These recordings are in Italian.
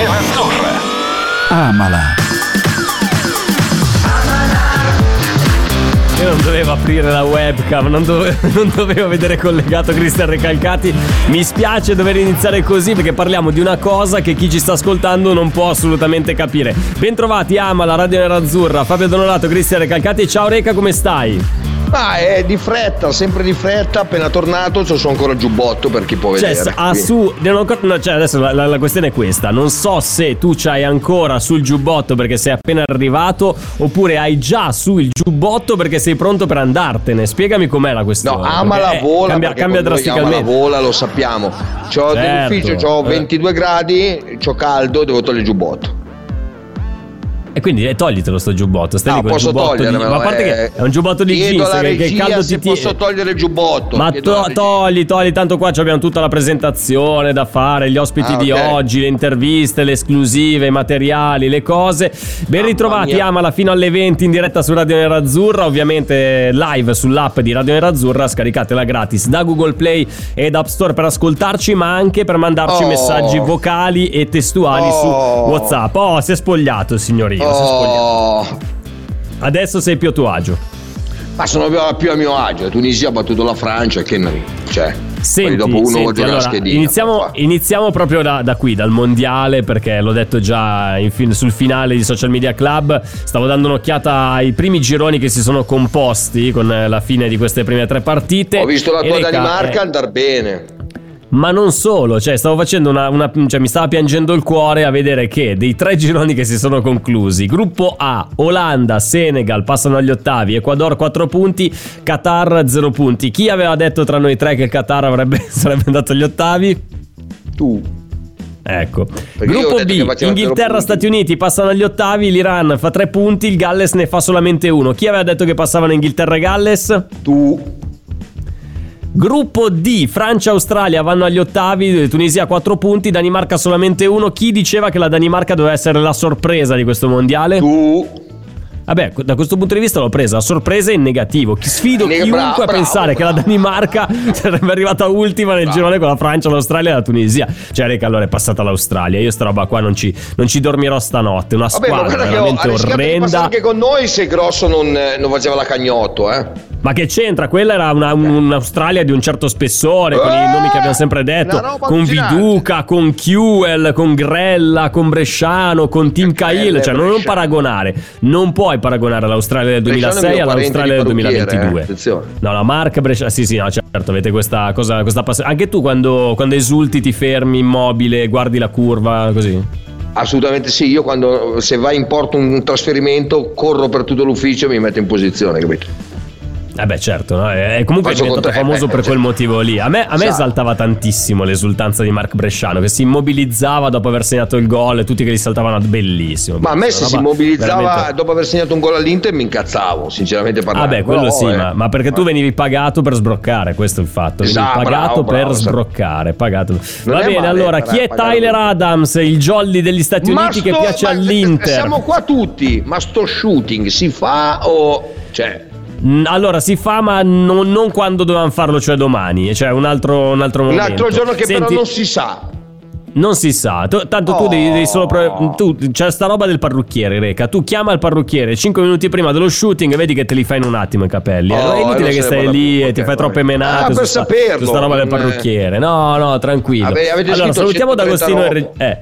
Nerazzurra. Amala. Io non dovevo aprire la webcam, non dovevo, non dovevo vedere collegato Cristian Recalcati. Mi spiace dover iniziare così perché parliamo di una cosa che chi ci sta ascoltando non può assolutamente capire. Bentrovati, ama la Radio Nerazzurra, Fabio Donorato, Cristian Recalcati. Ciao Reca, come stai? Ah, è di fretta, sempre di fretta, appena tornato c'ho ancora il giubbotto per chi può Cioè, vedere. ah, su, no, cioè, adesso la, la- la questione è questa: non so se tu c'hai ancora sul giubbotto perché sei appena arrivato, oppure hai già su il giubbotto perché sei pronto per andartene. Spiegami com'è la questione. No, amala perché, eh, vola, Cambia, cambia drasticamente. Amala vola, lo sappiamo. C'ho Certo, dell'ufficio, eh. 22 gradi, c'ho caldo, devo togliere il giubbotto. E quindi eh, toglitelo sto giubbotto. Stai No, posso giubbotto di- Ma a parte eh. che è un giubbotto di Chiedo jeans che, che caldo ti posso togliere il giubbotto. Ma to- togli, togli, tanto qua abbiamo tutta la presentazione da fare, gli ospiti Ah, di ok. oggi, le interviste, le esclusive, i materiali, le cose. Ben ritrovati. Amala fino alle 20 in diretta su Radio Nerazzurra, ovviamente live sull'app di Radio Nerazzurra, scaricatela gratis da Google Play e da App Store per ascoltarci, ma anche per mandarci Oh. messaggi vocali e testuali Oh. su WhatsApp. Oh, si è spogliato, signorino, è spogliato. Oh, Adesso sei più a tuo agio. ma sono più, a mio agio. Tunisia ha battuto la Francia, che noi. Cioè, Senti, dopo uno senti, allora, iniziamo, iniziamo proprio da, da qui, dal mondiale, perché l'ho detto già in fin- sul finale di Social Media Club. Stavo dando un'occhiata ai primi gironi che si sono composti con la fine di queste prime tre partite. Ho visto la tua Danimarca eh, andare bene. Ma non solo, cioè stavo facendo una, una- cioè mi stava piangendo il cuore a vedere che dei tre gironi che si sono conclusi, gruppo A, Olanda, Senegal passano agli ottavi, Ecuador 4 punti, Qatar 0 punti. Chi aveva detto tra noi tre che il Qatar avrebbe, sarebbe andato agli ottavi? Tu. Ecco. Perché Gruppo B, Inghilterra. Stati Uniti passano agli ottavi, l'Iran fa 3 punti, il Galles ne fa solamente uno. Chi aveva detto che passavano Inghilterra e Galles? Tu. Gruppo D, Francia e Australia vanno agli ottavi, Tunisia 4 punti, Danimarca solamente uno. Chi diceva che la Danimarca doveva essere la sorpresa di questo mondiale? Tu. Vabbè, da questo punto di vista l'ho presa a sorpresa in negativo. Chi sfido Ne- chiunque bravo, a pensare bravo, che la bravo. Danimarca sarebbe arrivata ultima nel girone con la Francia, l'Australia e la Tunisia. Cioè, Reca, allora è passata l'Australia. Io sta roba qua non ci, non ci dormirò stanotte. Una Vabbè, ma squadra ho, veramente passare orrenda. anche con noi se Grosso non, eh, non faceva la cagnotto, eh. Ma che c'entra? Quella era una- un'Australia di un certo spessore, con i Eh, nomi che abbiamo sempre detto, con allucinante. Viduca, con Kiewel, con Grella, con Bresciano, con Tim Cahill, Grella, cioè non, non paragonare, non puoi paragonare l'Australia del Bresciano è 2006 mio parente all'Australia del di parrucchiere, 2022. eh. No, no, Mark Bresciano, sì sì, no, certo, avete questa cosa, questa passione. Anche tu quando, quando esulti ti fermi immobile, guardi la curva, così? Assolutamente sì, io quando se vai in porto un trasferimento corro per tutto l'ufficio e mi metto in posizione, capito? Eh beh certo, no? è comunque è Faccio diventato conto- eh, famoso beh, per cioè- quel motivo lì. A me, a me esaltava tantissimo l'esultanza di Mark Bresciano che si immobilizzava dopo aver segnato il gol e tutti che gli saltavano bellissimo. Ma a me se si roba mobilizzava veramente- dopo aver segnato un gol all'Inter mi incazzavo, sinceramente Ah parlando. beh, quello Però, sì, eh, ma, ma perché tu venivi pagato per sbroccare, questo è il fatto. Venivi Esatto, pagato bravo, bravo, per sa- sbroccare, pagato. Va è bene, male, allora, chi è Tyler. Adams, il jolly degli Stati ma Uniti che sto- piace ma- all'Inter? Siamo qua tutti, ma sto shooting si fa o... Cioè, Allora, si fa, ma non, non quando dovevamo farlo, cioè domani, cioè un altro, un altro un momento. altro giorno che però Senti- non si sa. Non si sa, Tu- tanto tu Oh. devi, devi solo. pro- tu, c'è sta roba del parrucchiere, Reca. Tu chiama il parrucchiere 5 minuti prima dello shooting e vedi che te li fai in un attimo i capelli. Oh, è e inutile che stai lì più, e ti ok, fai troppe menate. Ah, su per sta, saperlo, su sta roba del è- parrucchiere. No, no, tranquillo. Vabbè, allora, salutiamo 130 D'Agostino re- eh.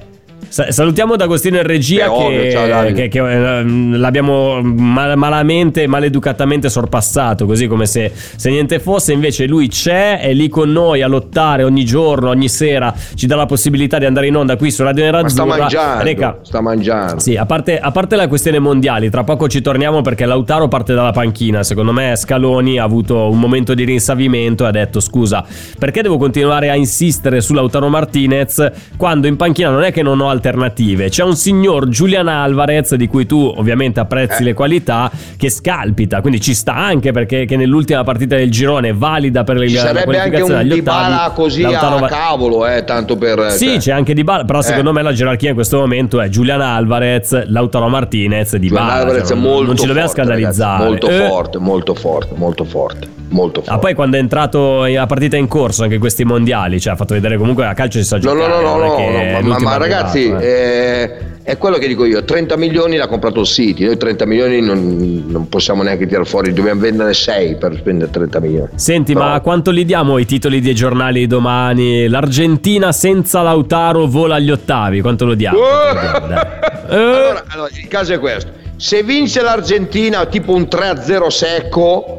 Sa- Salutiamo D'Agostino in regia Beh, ovvio, che, ciao, Davide. che- che, eh, l'abbiamo mal- malamente, maleducatamente sorpassato, così come se, se niente fosse. Invece lui c'è, è lì con noi a lottare ogni giorno, ogni sera, ci dà la possibilità di andare in onda qui su Radio Ma sta mangiando, Reca, sta mangiando. sì, a parte, a parte la questione mondiali, tra poco ci torniamo perché Lautaro parte dalla panchina. Secondo me Scaloni ha avuto un momento di rinsavimento e ha detto scusa, perché devo continuare a insistere su Lautaro Martinez quando in panchina non è che non ho alternative. C'è un signor Julian Alvarez di cui tu ovviamente apprezzi Eh. le qualità che scalpita, quindi ci sta anche perché che nell'ultima partita del girone valida per il, la sarebbe anche qualificazione un agli Dybala ottavi. così Lautaro a Va- cavolo, eh, tanto per... Sì, cioè. c'è anche Di Bala, però secondo me la gerarchia in questo momento è Giulian Alvarez, Lautaro Martinez, Di Julian. Alvarez cioè, è non- molto non ci dobbiamo forte, scandalizzare. ragazzi, molto Eh, forte, molto forte, molto forte, molto forte. Ah, poi quando è entrato a partita in corso anche questi mondiali, cioè ha fatto vedere comunque a calcio si sa giocare. no, no, no, no, no, ma- ma, ragazzi, arrivato, eh. eh, è quello che dico io, 30 milioni l'ha comprato il City, noi 30 milioni non, non possiamo neanche tirare fuori, dobbiamo vendere 6 per spendere 30 milioni. Senti, Però- ma quanto li diamo i titoli dei giornali domani? L'Argentina senza Lautaro vola agli ottavi, quanto lo diamo? Dai? Eh, Allora, allora, il caso è questo: se vince l'Argentina tipo un 3-0 secco,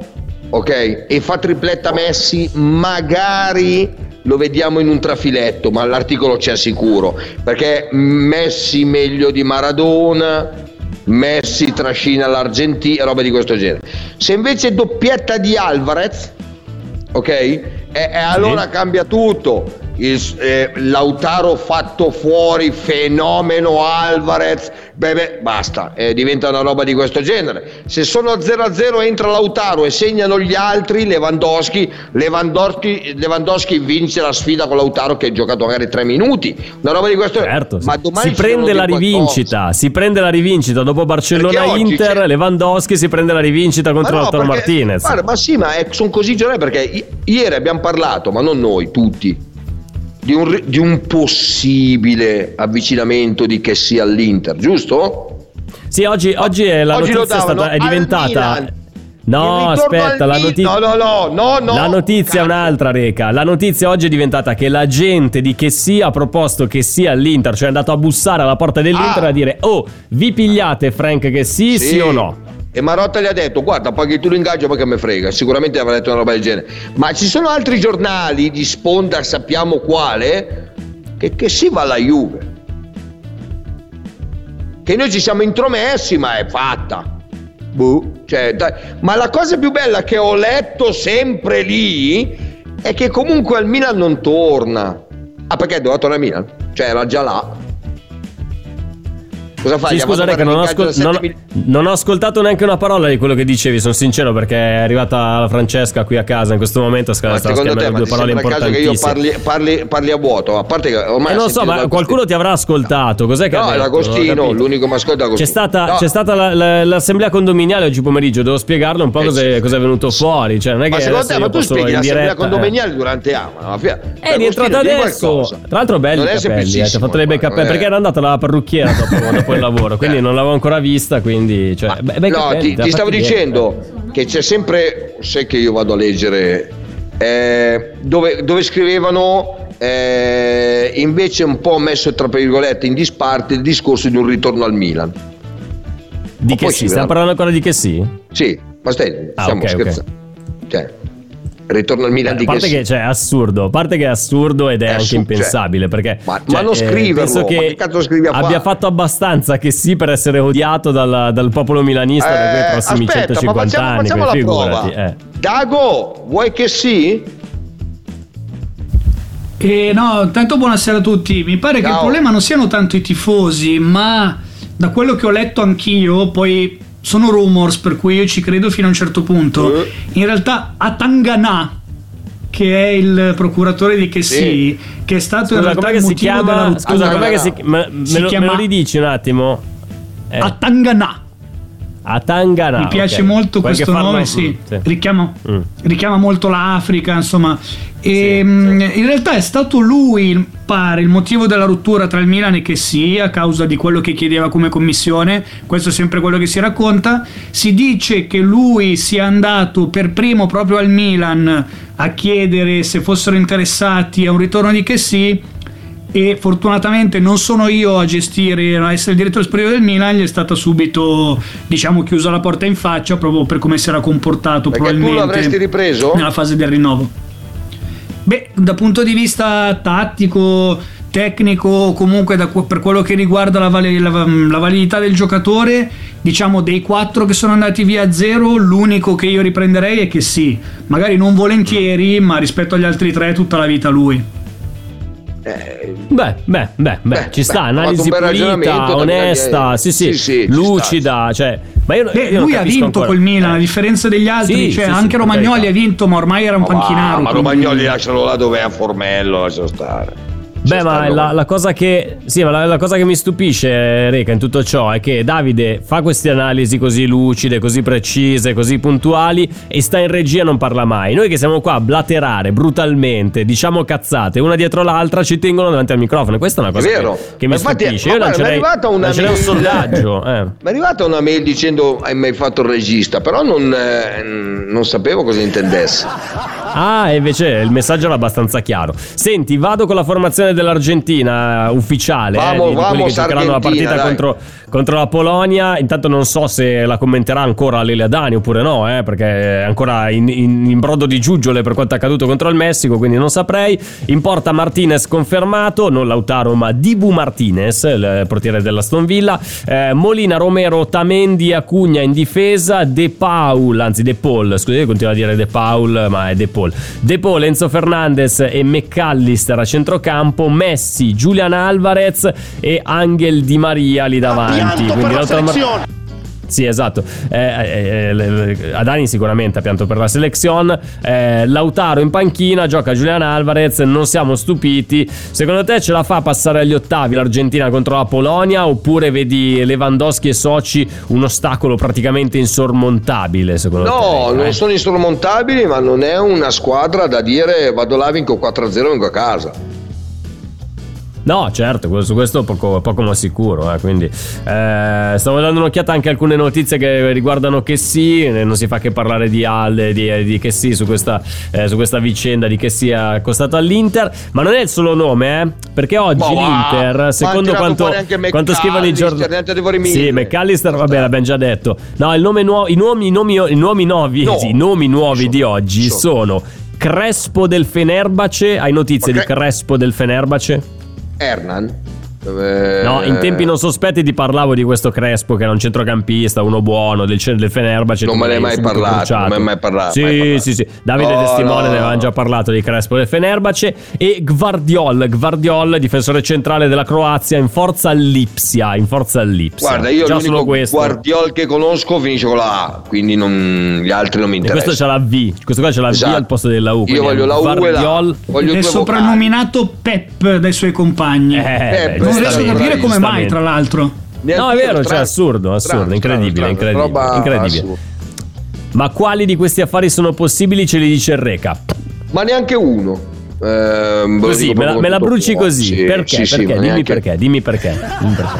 ok, e fa tripletta Messi, magari lo vediamo in un trafiletto, ma l'articolo c'è sicuro, perché Messi meglio di Maradona, Messi trascina l'Argentina, roba di questo genere. Se invece doppietta di Alvarez, ok? E, e allora cambia tutto. Il- eh, Lautaro fatto fuori, fenomeno Alvarez, beh, beh, basta, eh, diventa una roba di questo genere. Se sono 0-0 entra Lautaro e segnano gli altri, Lewandowski, Lewandowski, Lewandowski vince la sfida con Lautaro che ha giocato magari 3 minuti, una roba di questo Certo, Ma si- domani si prende la rivincita, si prende la rivincita dopo Perché Barcellona oggi Inter, c'è- Lewandowski si prende la rivincita contro Ma no, Lautaro perché- Martinez. guarda, ma sì, ma sono così giornali perché i- ieri abbiamo parlato, ma non noi, tutti, di un, di un possibile avvicinamento di che sia all'Inter, giusto? Sì, oggi, oggi è la Oggi notizia è, stata, è diventata. No, aspetta, la notizia. No, no, no, no, no. La notizia è un'altra, Reca. La notizia oggi è diventata che l'agente di che sia ha proposto che sia all'Inter, cioè è andato a bussare alla porta dell'Inter Ah. a dire: Oh, vi pigliate Frank che sì, sì, o no? E Marotta gli ha detto: Guarda, paghi tu l'ingaggio perché me frega. Sicuramente avrà detto una roba del genere. Ma ci sono altri giornali di sponda, sappiamo quale, che, che si va alla Juve. Che noi ci siamo intromessi, ma è fatta. Boh, cioè, dai. Ma la cosa più bella che ho letto sempre lì è che comunque al Milan non torna. Ah, perché doveva tornare a Milan? Cioè, era già là. Cosa fai? Sì, Gli ha scusa, fatto Reca, non ho, ascol- non- 7 mil- non ho ascoltato neanche una parola di quello che dicevi, sono sincero, perché è arrivata la Francesca qui a casa in questo momento. Sta, Ma secondo te, ma due parole sembra caso che io importantissime. parli, parli- parli a vuoto? A parte che ormai Eh, non so, ma qualcuno ti avrà ascoltato. Cos'è che No, è l'Agostino, l'unico mascotte è C'è Agostino. stata, No, c'è stata la- la- l'assemblea condominiale oggi pomeriggio, devo spiegarlo un po' Eh, cos'è, sì. cos'è venuto fuori. Cioè, non è Ma che secondo te, ma tu spieghi l'assemblea eh. condominiale durante AMA? Ma fia- È rientrata adesso. Tra l'altro, belli i è capelli. Eh, ti ha fatto dei bei capelli. è- Perché era andata alla parrucchiera dopo, dopo il lavoro. Quindi Eh. non l'avevo ancora vista. Quindi, cioè, Ma- be- bei no, ti, ti stavo fatti bene. dicendo che c'è sempre, sai che io vado a leggere, eh, dove, dove scrivevano eh, invece un po' messo tra virgolette in disparte il discorso di un ritorno al Milan. Di Ma che sì? Stiamo parlando ancora di che sì? Sì, ma stai, Ah, stiamo ok, ok. scherzando. Cioè, ritorno al Milan A di parte che che cioè, è assurdo, a parte che è assurdo ed è, È anche assurdo, impensabile cioè, perché ma- cioè, ma non eh, scriverlo, penso ma che che abbia qua? fatto abbastanza che sì per essere odiato dal, dal popolo milanista da quei Eh, prossimi aspetta, 150 ma facciamo, anni, facciamo la quindi prova. figurati, eh. Dago, vuoi che sì? Eh, no, tanto buonasera a tutti. Mi pare che il Ciao. problema non siano tanto i tifosi, ma da quello che ho letto anch'io, poi sono rumors, per cui io ci credo fino a un certo punto. Eh. In realtà a Tangana, che è il procuratore di Chessy, Sì. che è stato in Scusa, realtà com'è il che si motivo della chiama? rottura. Scusa, com'è che si, me, me Si lo, chiama- me lo ridici un attimo? Eh, A Tangana. A Tangana. Mi piace ok. molto Qualche questo nome, sì. mm, sì. Richiama, Mm. richiama molto l'Africa, insomma. E, Sì, mh, In realtà è stato lui, pare, il motivo della rottura tra il Milan e che sì, a causa di quello che chiedeva come commissione. Questo è sempre quello che si racconta. Si dice che lui sia andato per primo proprio al Milan a chiedere se fossero interessati a un ritorno di che sì e fortunatamente non sono io a gestire, a essere il direttore sportivo del Milan, gli è stata subito diciamo chiusa la porta in faccia proprio per come si era comportato Perché tu probabilmente l'avresti ripreso? nella fase del rinnovo. Beh, da punto di vista tattico, tecnico, comunque da per quello che riguarda la, vali- la- la validità del giocatore, diciamo dei quattro che sono andati via a zero, l'unico che io riprenderei è che sì, magari non volentieri, ma rispetto agli altri tre tutta la vita lui. Eh, Beh, beh, beh, beh, Beh, ci sta, analisi pulita, onesta, sì, sì, sì, sì, ci lucida, cioè... Ma io, Beh, io lui ha vinto ancora- col Milan, a Eh. differenza degli altri. Sì, cioè, anche Romagnoli ha vinto, ma ormai era un ma, panchinaro. ma quindi- Romagnoli lascialo là dove è a Formello, lascialo stare. Beh, ma la, la cosa che sì, ma la, la cosa che mi stupisce, Reca, in tutto ciò è che Davide fa queste analisi così lucide, così precise, così puntuali e sta in regia e non parla mai. Noi che siamo qua a blaterare brutalmente, diciamo cazzate una dietro l'altra, ci tengono davanti al microfono. Questa è una È cosa vero. che, che mi infatti, stupisce. ma Io è lancerei, arrivata una lancerei un mail- sondaggio. eh. Mi è arrivata una mail dicendo hai mai fatto il regista, però non, eh, non sapevo cosa intendesse. Ah, invece il messaggio era abbastanza chiaro. Senti, vado con la formazione dell'Argentina eh, ufficiale, eh, Vamo- di, di quelli che giocheranno la partita contro, contro la Polonia. Intanto non so se la commenterà ancora Lele Adani oppure no, eh, perché è ancora in, in- in brodo di giuggiole per quanto è accaduto contro il Messico, quindi non saprei. In porta Martinez confermato, non Lautaro ma Dibu Martinez, il portiere dell'Aston Villa. Eh, Molina, Romero, Tamendi, Acugna in difesa, De Paul, anzi De Paul, scusate, continuo a dire De Paul, ma è De Paul. De Paul, Enzo Fernandez e McAllister a centrocampo, Messi, Julian Alvarez e Angel Di Maria lì davanti. Quindi Mar- sì, esatto. Eh, eh, eh, Adani sicuramente ha pianto per la selezione. Eh, Lautaro in panchina, gioca Julian Alvarez. Non siamo stupiti. Secondo te ce la fa a passare agli ottavi l'Argentina contro la Polonia? Oppure vedi Lewandowski e Soci un ostacolo praticamente insormontabile? Secondo No, te? non Eh? sono insormontabili, ma non è una squadra da dire vado là, vinco 4-0 vengo a casa. No, certo, su questo poco, poco ma sicuro. eh, quindi eh, stavo dando un'occhiata anche a alcune notizie che riguardano che sì, non si fa che parlare di Alde, di, di che sì su questa, eh, su questa vicenda di che sia accostato all'Inter, ma non è il solo nome, eh, perché oggi Ma va, l'Inter, secondo quanto, quanto scrivono i giornali, sì. McAllister, vabbè, l'abbiamo già detto. No, il nome nuovo, i nomi, i nomi, i nomi nuovi, No. sì, i nomi nuovi di oggi sono- Crespo del Fenerbace. Hai notizie Ok. di Crespo del Fenerbace? Hernan? Eh, No, in tempi non sospetti ti parlavo di questo Crespo che era un centrocampista, uno buono del, del Fenerbahce. Non me ne hai l'hai mai parlato, bruciato. non me ne hai mai parlato, Sì, mai parlato. sì, sì. Davide No, Testimone no, ne aveva già parlato di Crespo del Fenerbahce e Gvardiol, Gvardiol, difensore centrale della Croazia in forza all'Ipsia, in forza all'Ipsia. Guarda, io già l'unico questo. Guardiol che conosco finisce con la A, quindi non- gli altri non mi E interessano. questo c'ha la V, questo qua c'ha la V Esatto. al posto della U. Io voglio la U e la. Voglio È due soprannominato Pep dai suoi compagni. Eh, Eh, beh, non riesco a capire come mai, tra l'altro. No, è vero, cioè strano, assurdo, assurdo, incredibile, incredibile, incredibile. Ma quali di questi affari sono possibili ce li dice il Reca? Ma neanche uno. Eh, Così, me la, me la bruci così. Sì, perché? sì, sì, perché? ma dimmi perché, dimmi perché. Dimmi perché.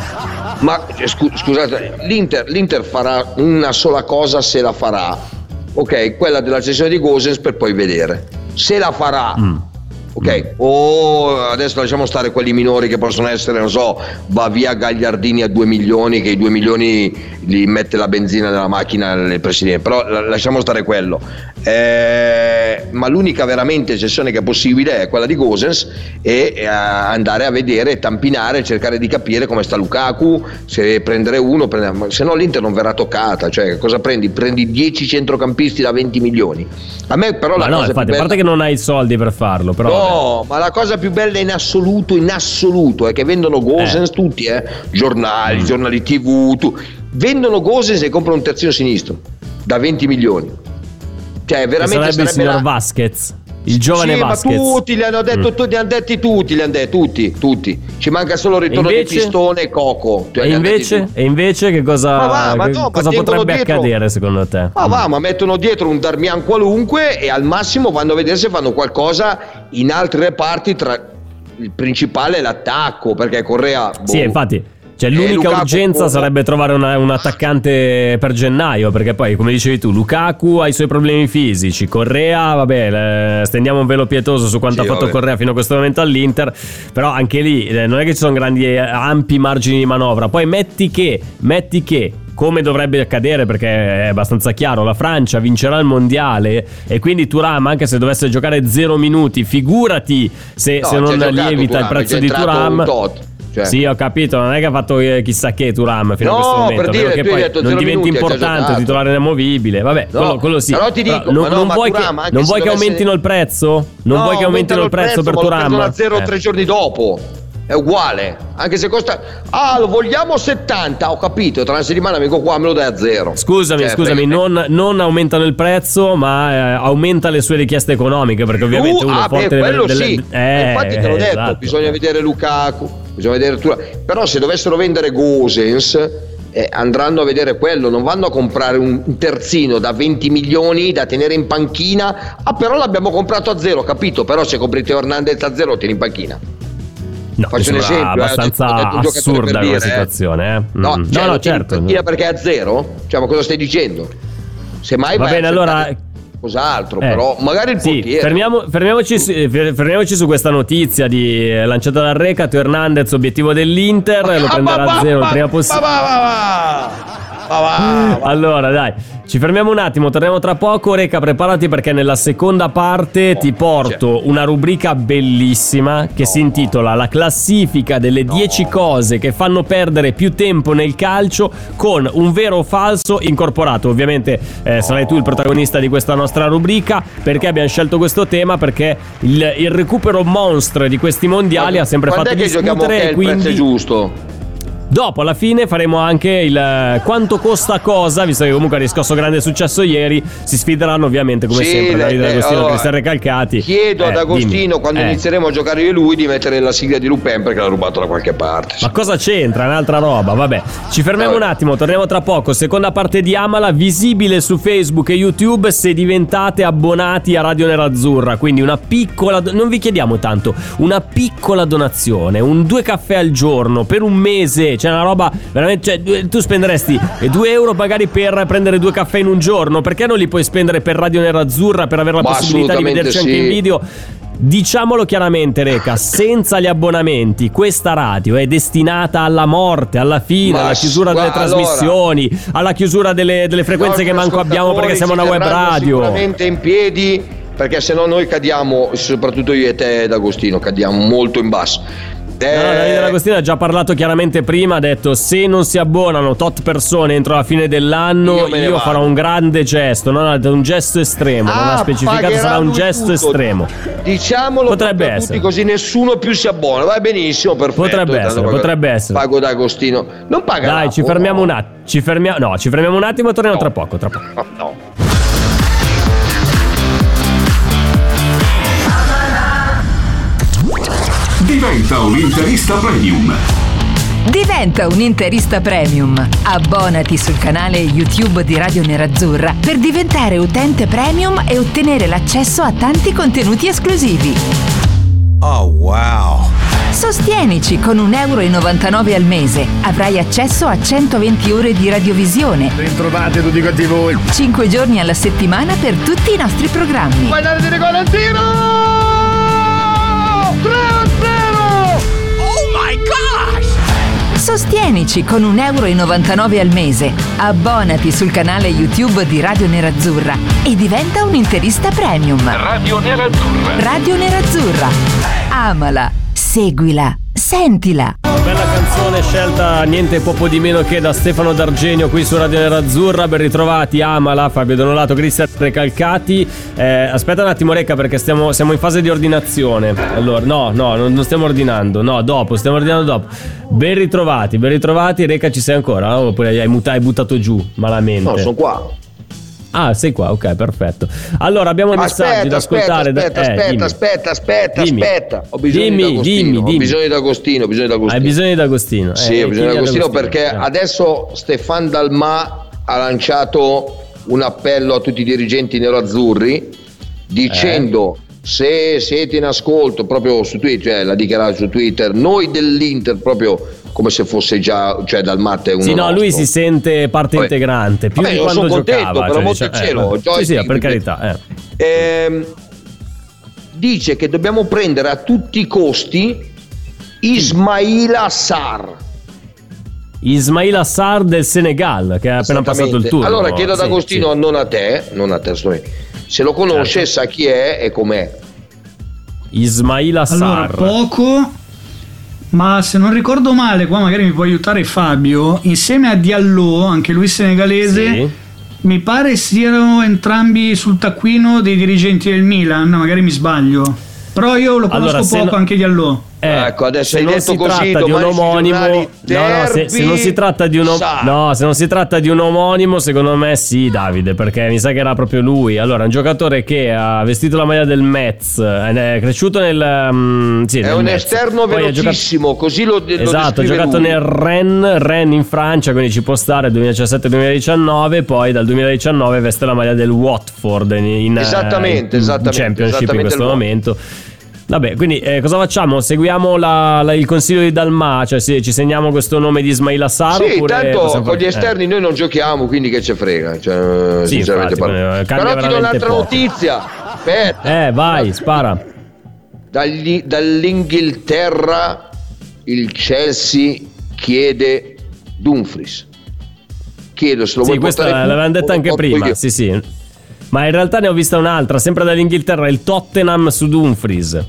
Ma eh, scu- scusate, l'Inter, l'Inter farà una sola cosa se la farà, ok? Quella della cessione di Gosens per poi vedere. Se la farà, Mm. Ok? O adesso lasciamo stare quelli minori che possono essere, non so, va via Gagliardini a 2 milioni, che i 2 milioni li mette la benzina nella macchina il presidente, però la- lasciamo stare quello. Eh, ma l'unica veramente cessione che è possibile è quella di Gosens e eh, andare a vedere, tampinare, cercare di capire come sta Lukaku, se prendere uno, prendere- se no l'Inter non verrà toccata, cioè cosa prendi? Prendi 10 centrocampisti da 20 milioni. A me però Ma la no, cosa infatti, più a parte bella... che non hai i soldi per farlo, però. No, ma la cosa più bella in assoluto, in assoluto, è che vendono Gosens tutti, eh? giornali, Mm. giornali TV, tu. vendono Gosens e comprano un terzino sinistro da 20 milioni. Cioè, Che veramente sarebbe il signor la- Vasquez, il giovane sì, Vasquez. ma tutti li hanno detto, Mm. tutti, li hanno detti tutti, li hanno detti tutti, tutti. Ci manca solo il ritorno invece? di Pistone e Coco. Cioè, E invece, e invece che cosa, Ma va, ma no, cosa potrebbe dietro- accadere secondo te? Ma va, ma mettono dietro un Darmian qualunque e al massimo vanno a vedere se fanno qualcosa in altri reparti tra il principale e l'attacco, perché Correa... boh, Sì, infatti. Cioè, Eh, l'unica Lukaku- urgenza sarebbe trovare una- un attaccante per gennaio, perché poi, come dicevi tu, Lukaku ha i suoi problemi fisici, Correa, vabbè, stendiamo un velo pietoso su quanto Sì, ha fatto vabbè. Correa fino a questo momento all'Inter, però anche lì eh, non è che ci sono grandi eh, ampi margini di manovra. Poi metti che, metti che come dovrebbe accadere perché è abbastanza chiaro, la Francia vincerà il mondiale e quindi Turam anche se dovesse giocare zero minuti, figurati se, No, se non lievita il Thuram, è prezzo di Turam. Cioè, Sì, ho capito, non è che ha fatto eh, chissà che Turam fino No, a questo momento. per dire, che poi detto non diventi importante, titolare inamovibile. Vabbè, No, quello, quello sì. però ti dico, non, ma no, non ma vuoi, Thuram, che, non vuoi che aumentino il prezzo? Non no, vuoi che aumentino il prezzo per ma lo Turam? prendono a zero Eh. tre giorni dopo. È uguale, anche se costa. Ah, lo vogliamo 70. Ho capito. Tra una settimana vengo qua, me lo dai a zero. Scusami, Cioè, scusami, perché- non, non aumentano il prezzo, ma eh, aumenta le sue richieste economiche. Perché ovviamente Uh, uno ah, beh, forte quello delle- sì. Eh, Infatti te l'ho detto, esatto. bisogna vedere Lukaku, bisogna vedere Thuram. Però se dovessero vendere Gosens eh, andranno a vedere quello, non vanno a comprare un terzino da 20 milioni da tenere in panchina. Ah, però l'abbiamo comprato a zero, capito? Però se compri Teo Hernandez a zero tieni in panchina. No, Faccio un esempio, eh, abbastanza detto giocatore assurda per come dire, eh. situazione. Eh? No, Mm. cioè, no, no, certo. perché è a zero? Cioè, ma cosa stai dicendo? Semmai Va vai a bene, allora- cercare Cos'altro, Eh, però magari il sì, portiere. fermiamo- fermiamoci, su, eh, fer- fermiamoci su questa notizia di eh, lanciata dal Reca. Teo Hernandez, obiettivo dell'Inter, lo prenderà a zero il prima possibile. Allora, dai, ci fermiamo un attimo, torniamo tra poco. Reca, preparati perché nella seconda parte ti porto una rubrica bellissima che si intitola La classifica delle 10 cose che fanno perdere più tempo nel calcio con un vero o falso incorporato. Ovviamente eh, sarai tu il protagonista di questa nostra rubrica. Perché abbiamo scelto questo tema? Perché il, il recupero monster di questi mondiali ha sempre Quando fatto è che giochiamo discutere e quindi giusto? Dopo, alla fine, faremo anche il eh, quanto costa cosa, visto che comunque ha riscosso grande successo ieri. Si sfideranno ovviamente, come Sì, sempre, Davide le- D'Agostino e allora, Cristian Recalcati. Chiedo Eh, ad Agostino dimmi. quando Eh, inizieremo a giocare io e lui di mettere la sigla di Lupin perché l'ha rubato da qualche parte. Ma cosa c'entra? Un'altra roba, vabbè. Ci fermiamo un Vabbè. attimo, torniamo tra poco. Seconda parte di Amala, visibile su Facebook e YouTube se diventate abbonati a Radio Nerazzurra. Quindi una piccola, non vi chiediamo tanto, una piccola donazione, un due caffè al giorno per un mese. C'è una roba veramente. Cioè, tu spenderesti 2 euro magari per prendere due caffè in un giorno. Perché non li puoi spendere per Radio Nerazzurra per avere la Ma possibilità di vederci anche sì. in video? Diciamolo chiaramente, Reca, senza gli abbonamenti, questa radio è destinata alla morte, alla fine, Ma alla chiusura delle allora- trasmissioni, alla chiusura delle, delle frequenze che manco abbiamo perché siamo una web radio. Sicuramente in piedi perché se no noi cadiamo, soprattutto io e te ed Agostino, cadiamo molto in basso. Eh, No, no, Davide D'Agostino ha già parlato chiaramente prima, ha detto se non si abbonano tot persone entro la fine dell'anno Io io, me ne vado." farò un grande gesto, non un gesto estremo, non ha Ah, specificato sarà un gesto tutto. estremo. Diciamolo Potrebbe essere. tutti così nessuno più si abbona. Va benissimo, perfetto. Potrebbe Tanto essere, pago- potrebbe essere. Pago da Agostino. Non paga Dai, ci fermiamo no. un attimo, ci fermiamo, no, ci fermiamo un attimo e torniamo No. tra poco, tra poco. No, Diventa un interista premium. Diventa un interista premium. Abbonati sul canale YouTube di Radio Nerazzurra per diventare utente premium e ottenere l'accesso a tanti contenuti esclusivi. Oh wow. Sostienici con 1,99 euro al mese. Avrai accesso a 120 ore di radiovisione, Ritrovate tutti quanti voi. 5 giorni alla settimana per tutti i nostri programmi. Puoi dare di tiro! 3 a 0! Sostienici con 1,99 euro al mese. Abbonati sul canale YouTube di Radio Nerazzurra e diventa un interista premium. Radio Nerazzurra. Radio Nerazzurra. Amala, seguila, sentila. Bella canzone scelta niente poco di meno che da Stefano D'Argenio qui su Radio Nerazzurra. Ben ritrovati, Amala, Fabio Donolato, Cristian Recalcati. Eh, aspetta un attimo, Recca, perché stiamo, siamo in fase di ordinazione. Allora, no, no, non, stiamo ordinando. No, dopo, stiamo ordinando dopo. Ben ritrovati, ben ritrovati. Recca, ci sei ancora? Oppure hai, hai buttato giù malamente? No, sono qua. Ah, sei qua, ok, perfetto. Allora, abbiamo messaggi da Aspetta, ascoltare. da- aspetta, eh, aspetta, aspetta, aspetta, Dimmi. aspetta. Ho bisogno Dimmi, di Agostino. dimmi, Ho dimmi. bisogno di Agostino, ho bisogno di Agostino. Hai bisogno di Agostino. Sì, Eh, ho bisogno di è Agostino perché Eh. adesso Stefan Dalma ha lanciato un appello a tutti i dirigenti nerazzurri dicendo Eh. Se siete in ascolto proprio su Twitter, cioè la dichiarato su Twitter, noi dell'Inter proprio come se fosse già, cioè Dalmat è uno Sì, no, lui nostro. si sente parte Vabbè. integrante più Vabbè, di quando sono contento, giocava. per cioè, dice- cielo, vabbè. joystick, sì, sì, per carità. eh. Ehm, dice che dobbiamo prendere a tutti i costi Ismaila Assar. Ismail Assar del Senegal, che ha appena passato il turno. Allora chiedo ad Sì, Agostino, sì. non a te, non a te, sorry. Se lo conosce, Certo. sa chi è e com'è. Ismail Assar. Allora, poco. Ma se non ricordo male, qua magari mi può aiutare Fabio, insieme a Diallo, anche lui senegalese, Sì. mi pare siano entrambi sul taccuino dei dirigenti del Milan, magari mi sbaglio. Però io lo conosco Allora, poco no- anche Diallo. Eh, Ecco, adesso se hai non detto si così, tratta di un omonimo, no, no, se, se non si tratta di un derby, no, se non si tratta di un omonimo, secondo me sì, Davide, perché mi sa che era proprio lui. Allora, un giocatore che ha vestito la maglia del Metz, è cresciuto nel mm, sì, È nel un Metz. esterno Poi ha giocato- velocissimo, così lo, Esatto, ha giocato lui. nel Rennes, Rennes in Francia, quindi ci può stare 2017-2019, poi dal 2019 veste la maglia del Watford in, in, eh, Esattamente, in esattamente, Championship in esattamente questo il Watford. momento. Vabbè, quindi eh, cosa facciamo? Seguiamo la- la- il consiglio di Dalma, cioè sì, ci segniamo questo nome di Ismail Assar Sì, tanto con gli fare- esterni noi non giochiamo, quindi che ce frega, cioè, Sì, infatti, parlando. eh, Però ti do un'altra poco. notizia. Aspetta, Eh, eh, vai, spara. dagli- dall'Inghilterra il Chelsea chiede Dumfries. Chiedo se lo Sì, vuoi questa portare tu l'avevamo detta anche prima, io. sì sì. Ma in realtà ne ho vista un'altra, sempre dall'Inghilterra, il Tottenham su Dumfries.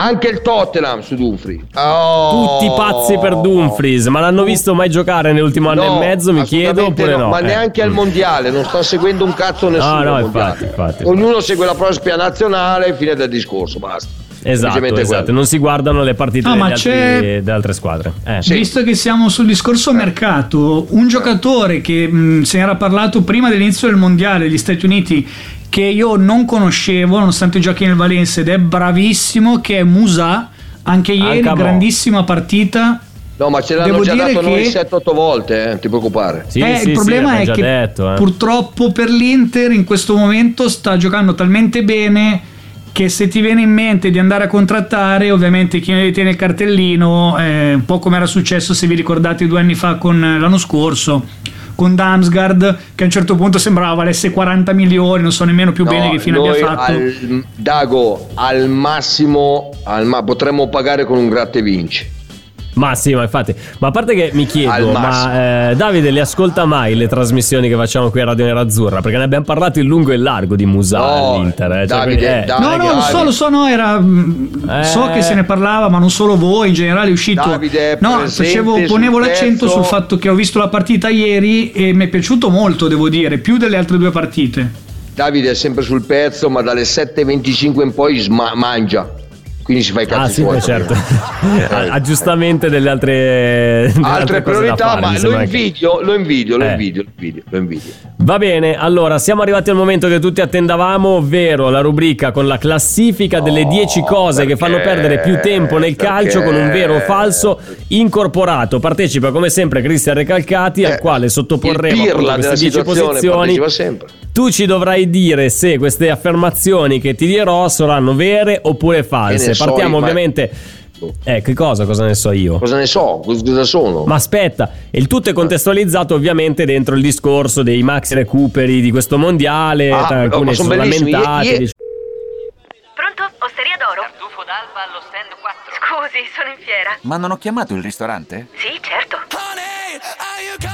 Anche il Tottenham su Dumfries. Oh. Tutti pazzi per Dumfries, ma l'hanno visto mai giocare nell'ultimo anno No, e mezzo? Mi chiedo oppure no? Ma Eh. neanche al mondiale, non sta seguendo un cazzo nessuno. no, al infatti, infatti, Ognuno segue la propria nazionale, fine del discorso, basta. Esatto, esatto. quello. non si guardano le partite Ah, ma altri- delle altre squadre. Eh. Sì. Visto che siamo sul discorso mercato, un giocatore che mh, se ne era parlato prima dell'inizio del mondiale degli Stati Uniti, che io non conoscevo, nonostante giochi nel Valencia, ed è bravissimo, che è Musa. Anche ieri, Anche grandissima partita. No, ma ce l'hanno Devo già dire dato noi che- 7-8 volte, eh, non ti preoccupare. Sì, Eh, sì, il problema sì, è l'abbiamo che già detto, eh. purtroppo per l'Inter in questo momento sta giocando talmente bene che se ti viene in mente di andare a contrattare, ovviamente chi ne tiene il cartellino, è un po' come era successo se vi ricordate due anni fa con eh, l'anno scorso con Damsgaard che a un certo punto sembrava valesse 40 milioni, non so nemmeno più bene No, che fine abbia fatto. al- Dago, al massimo al ma- potremmo pagare con un gratte vinci. Ma sì, ma infatti, ma a parte che mi chiedo, ma eh, Davide le ascolta mai le trasmissioni che facciamo qui a Radio Nerazzurra? Perché ne abbiamo parlato in lungo e in largo di Musa No, all'Inter. eh, cioè, Davide, quindi, eh, Dai, No, no, lo so, lo so, no, era. Eh. So che se ne parlava, ma non solo voi, in generale è uscito. Davide è no, facevo, sul ponevo l'accento pezzo. sul fatto che ho visto la partita ieri e mi è piaciuto molto, devo dire, più delle altre due partite. Davide è sempre sul pezzo, ma dalle 7.25 in poi sma- mangia. Quindi si fa i cazzi Ah sì, beh, certo. Eh, Aggiustamente delle altre, delle Altre da priorità, fare, ma lo che- invidio, lo invidio, lo Eh. invidio, lo invidio, lo invidio. Va bene, allora siamo arrivati al momento che tutti attendavamo, ovvero la rubrica con la classifica delle 10 cose che perché? fanno perdere più tempo nel calcio Perché? con un vero o falso incorporato. Partecipa come sempre Cristian Recalcati al Eh, quale sottoporremo pirla queste 10 situazione posizioni. Tu ci dovrai dire se queste affermazioni che ti dirò saranno vere oppure false. Che ne so Partiamo io, ma- ovviamente... Eh, che cosa? Cosa ne so io? Cosa ne so? Cosa sono? Ma aspetta, il tutto è contestualizzato ovviamente dentro il discorso dei maxi recuperi di questo mondiale. Ah, tra si sono lamentati. Ie- ie- Pronto? Osteria d'oro? Tartufo d'alba allo stand 4. Scusi, sono in fiera. Ma non ho chiamato il ristorante? Sì, certo.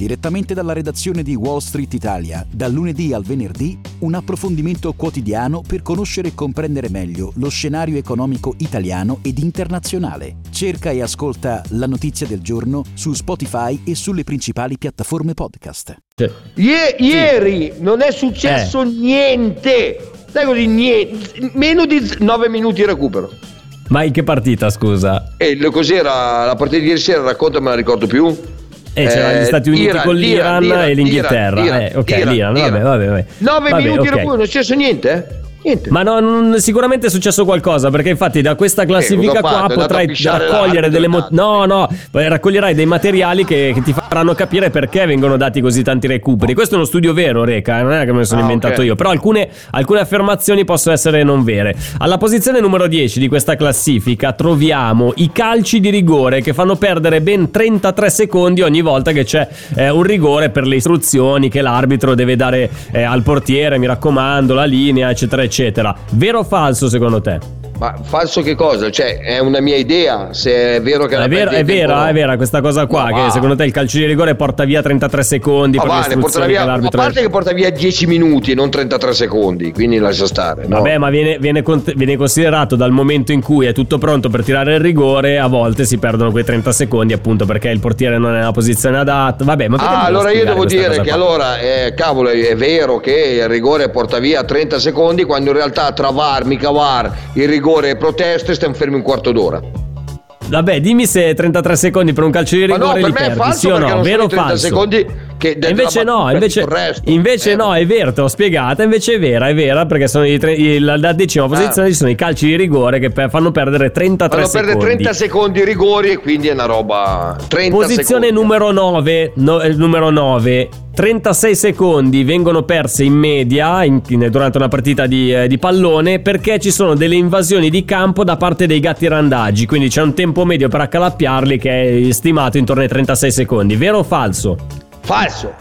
Direttamente dalla redazione di Wall Street Italia, dal lunedì al venerdì, un approfondimento quotidiano per conoscere e comprendere meglio lo scenario economico italiano ed internazionale. Cerca e ascolta La Notizia del Giorno su Spotify e sulle principali piattaforme podcast. Ie- ieri non è successo Eh. niente. Sai così niente. Meno di 9 minuti di recupero. Ma in che partita, scusa? E lo- cos'era la partita di ieri sera? Racconta, me la ricordo più. Eh, c'erano gli Eh, Stati Uniti Iran, con l'Iran Iran, e l'Inghilterra. Iran, eh, ok, Iran, l'Iran, vabbè, vabbè, vabbè. 9 Vabbè, minuti ok. di recupero, non è successo niente? Niente. Ma no, non- sicuramente è successo qualcosa perché infatti da questa classifica ha fatto? qua potrai raccogliere delle mo- no no raccoglierai dei materiali che, che ti faranno capire perché vengono dati così tanti recuperi questo è uno studio vero Reca non è che me lo sono Ah, inventato ok. io però alcune, alcune affermazioni possono essere non vere alla posizione numero 10 di questa classifica troviamo i calci di rigore che fanno perdere ben 33 secondi ogni volta che c'è eh, un rigore per le istruzioni che l'arbitro deve dare eh, al portiere mi raccomando la linea eccetera eccetera. Vero o falso secondo te? Ma falso che cosa? Cioè, è una mia idea. Se è vero che la È, vero, è vera, no. è vera questa cosa qua. Ma che va. secondo te il calcio di rigore porta via 33 secondi Ma per va, le ne porterà istruzioni via, a parte che porta via 10 minuti e non 33 secondi, quindi lascia stare. no? Vabbè, ma viene, viene viene considerato dal momento in cui è tutto pronto per tirare il rigore, a volte si perdono quei 30 secondi appunto perché il portiere non è nella posizione adatta. Vabbè, ma Ah, allora io devo dire che allora, eh, cavolo, è vero che il rigore porta via 30 secondi quando in realtà tra VAR, mica VAR, il rigore e proteste stiamo fermi un quarto d'ora. Vabbè, dimmi se 33 secondi per un calcio di Ma no, rigore per li me è perdi, falso sì o no? Vero o 30 falso? secondi che invece no, invece, resto. invece Eh, no, è vero, te l'ho spiegata, invece è vera, è vera, perché sono i tre- i- la, la decima posizione ci sono i calci di rigore che per- fanno perdere 33 Fanno perdere secondi. 30 secondi i rigori e quindi è una roba 30 Posizione secondi. numero 9, no, eh, numero 9. 36 secondi vengono perse in media in- in- durante una partita di, eh, di pallone perché ci sono delle invasioni di campo da parte dei gatti randaggi, quindi c'è un tempo medio per accalappiarli che è stimato intorno ai 36 secondi. Vero o falso? Falso.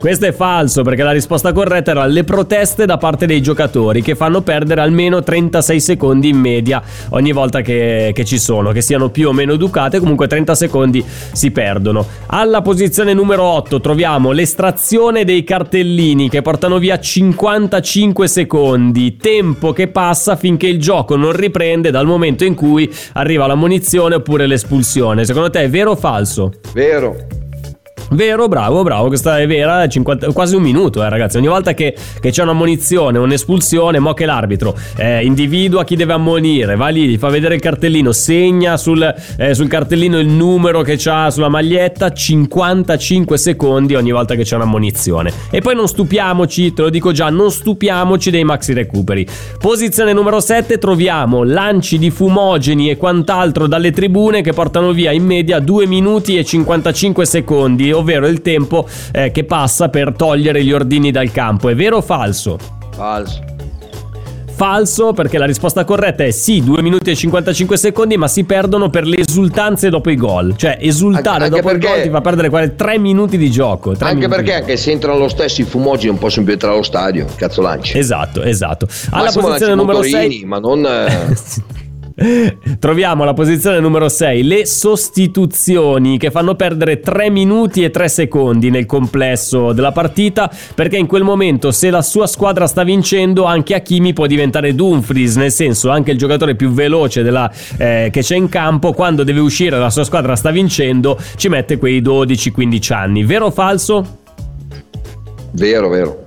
Questo è falso perché la risposta corretta era le proteste da parte dei giocatori che fanno perdere almeno 36 secondi in media ogni volta che, che ci sono, che siano più o meno educate, comunque 30 secondi si perdono. Alla posizione numero 8 troviamo l'estrazione dei cartellini che portano via 55 secondi, tempo che passa finché il gioco non riprende dal momento in cui arriva la munizione oppure l'espulsione. Secondo te è vero o falso? Vero. Vero, bravo, bravo, questa è vera, è 50 quasi un minuto, eh, ragazzi. Ogni volta che, che c'è un'ammonizione, un'espulsione, mo che l'arbitro eh, individua chi deve ammonire, va lì, gli fa vedere il cartellino, segna sul, eh, sul cartellino il numero che c'ha sulla maglietta, 55 secondi ogni volta che c'è un'ammonizione. E poi non stupiamoci, te lo dico già, non stupiamoci dei maxi recuperi. Posizione numero 7 troviamo lanci di fumogeni e quant'altro dalle tribune che portano via in media 2 minuti e 55 secondi, ovvero il tempo eh, che passa per togliere gli ordini dal campo. È vero o falso? Falso. Falso perché la risposta corretta è sì, 2 minuti e 55 secondi, ma si perdono per le esultanze dopo i gol. Cioè, esultare Anche dopo il perché- gol ti fa perdere quasi 3 minuti di gioco. Anche perché anche se entrano lo stesso i fumogeni non possono più entrare allo stadio. Cazzo lanci. Esatto, esatto. Alla Massimo posizione numero motorini, 6 ma non eh, Troviamo la posizione numero 6, le sostituzioni che fanno perdere 3 minuti e 3 secondi nel complesso della partita, perché in quel momento se la sua squadra sta vincendo anche Hakimi può diventare Dumfries, nel senso anche il giocatore più veloce della, eh, che c'è in campo, quando deve uscire la sua squadra sta vincendo, ci mette quei 12-15 anni. Vero o falso? vero, vero.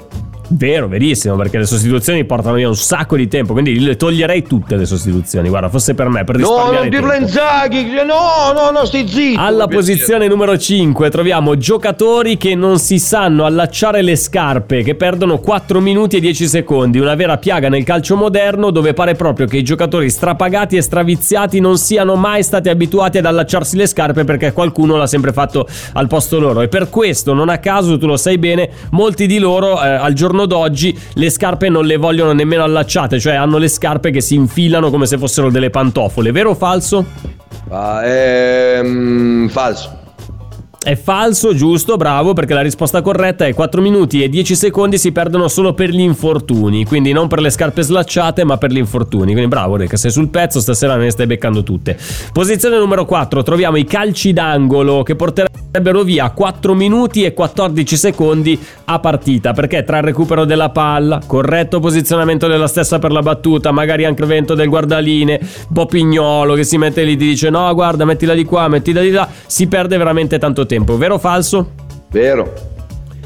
Vero, verissimo, perché le sostituzioni portano via un sacco di tempo, quindi le toglierei tutte le sostituzioni, guarda, fosse per me, per No, risparmiare non dirlo tempo. Inzaghi. No, no, no, stai zitto. Alla posizione numero 5 troviamo giocatori che non si sanno allacciare le scarpe, che perdono 4 minuti e 10 secondi, una vera piaga nel calcio moderno dove pare proprio che i giocatori strapagati e straviziati non siano mai stati abituati ad allacciarsi le scarpe perché qualcuno l'ha sempre fatto al posto loro e per questo non a caso, tu lo sai bene, molti di loro eh, al giorno d'oggi le scarpe non le vogliono nemmeno allacciate, cioè hanno le scarpe che si infilano come se fossero delle pantofole, vero o falso? Ah, ehm, falso. È falso, giusto, bravo, perché la risposta corretta è 4 minuti e 10 secondi si perdono solo per gli infortuni, quindi non per le scarpe slacciate, ma per gli infortuni. Quindi bravo, Reca, sei sul pezzo, stasera ne stai beccando tutte. Posizione numero 4, troviamo i calci d'angolo che porterebbero via 4 minuti e 14 secondi a partita, perché tra il recupero della palla, corretto posizionamento della stessa per la battuta, magari anche il vento del guardaline, un che si mette lì e ti dice no, guarda, mettila di qua, mettila di là, si perde veramente tanto tempo. Vero o falso? Vero.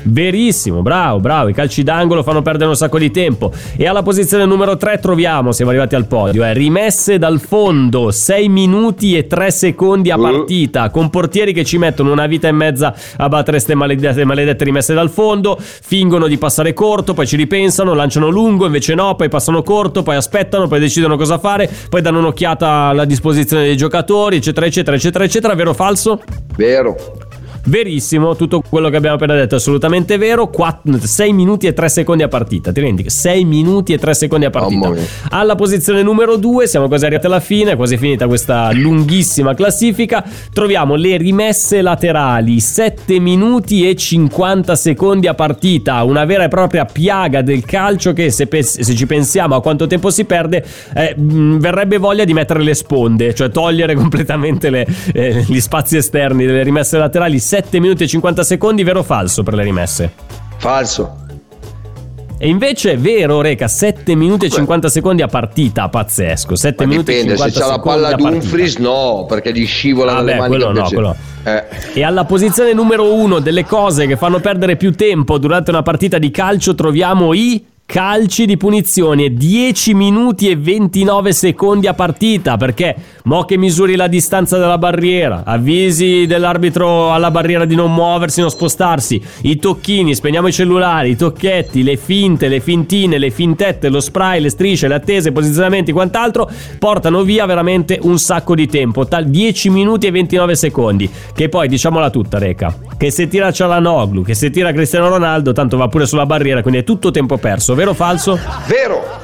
Verissimo, bravo, bravo. I calci d'angolo fanno perdere un sacco di tempo. E alla posizione numero 3 troviamo, siamo arrivati al podio, eh, rimesse dal fondo, 6 minuti e 3 secondi a Uh. partita, con portieri che ci mettono una vita e mezza a battere queste maledette, maledette rimesse dal fondo, fingono di passare corto, poi ci ripensano, lanciano lungo, invece no, poi passano corto, poi aspettano, poi decidono cosa fare, poi danno un'occhiata alla disposizione dei giocatori, eccetera, eccetera, eccetera, eccetera. Vero o falso? Vero. Verissimo, tutto quello che abbiamo appena detto è assolutamente vero. 6 minuti e 3 secondi a partita. Ti rendi? 6 minuti e 3 secondi a partita. Mia. Alla posizione numero 2, siamo quasi arrivati alla fine, quasi finita questa lunghissima classifica. Troviamo le rimesse laterali, 7 minuti e 50 secondi a partita. Una vera e propria piaga del calcio che se, pe- se ci pensiamo a quanto tempo si perde, eh, mh, verrebbe voglia di mettere le sponde, cioè togliere completamente le- eh, gli spazi esterni delle rimesse laterali. 7 minuti e 50 secondi, vero o falso per le rimesse? Falso. E invece è vero, Reca, 7 minuti e 50 secondi a partita, pazzesco. 7 Ma minuti dipende, e se 50 c'ha la secondi palla. Dumfries no, perché gli scivola Ah, dalle quello no, quello. Eh. E alla posizione numero uno delle cose che fanno perdere più tempo durante una partita di calcio troviamo i calci di punizione 10 minuti e 29 secondi a partita perché mo che misuri la distanza dalla barriera avvisi dell'arbitro alla barriera di non muoversi non spostarsi i tocchini spegniamo i cellulari i tocchetti le finte le fintine le fintette lo spray le strisce le attese i posizionamenti quant'altro portano via veramente un sacco di tempo tal 10 minuti e 29 secondi che poi diciamola tutta Reca che se tira Cialanoglu che se tira Cristiano Ronaldo tanto va pure sulla barriera quindi è tutto tempo perso vero o falso? Vero.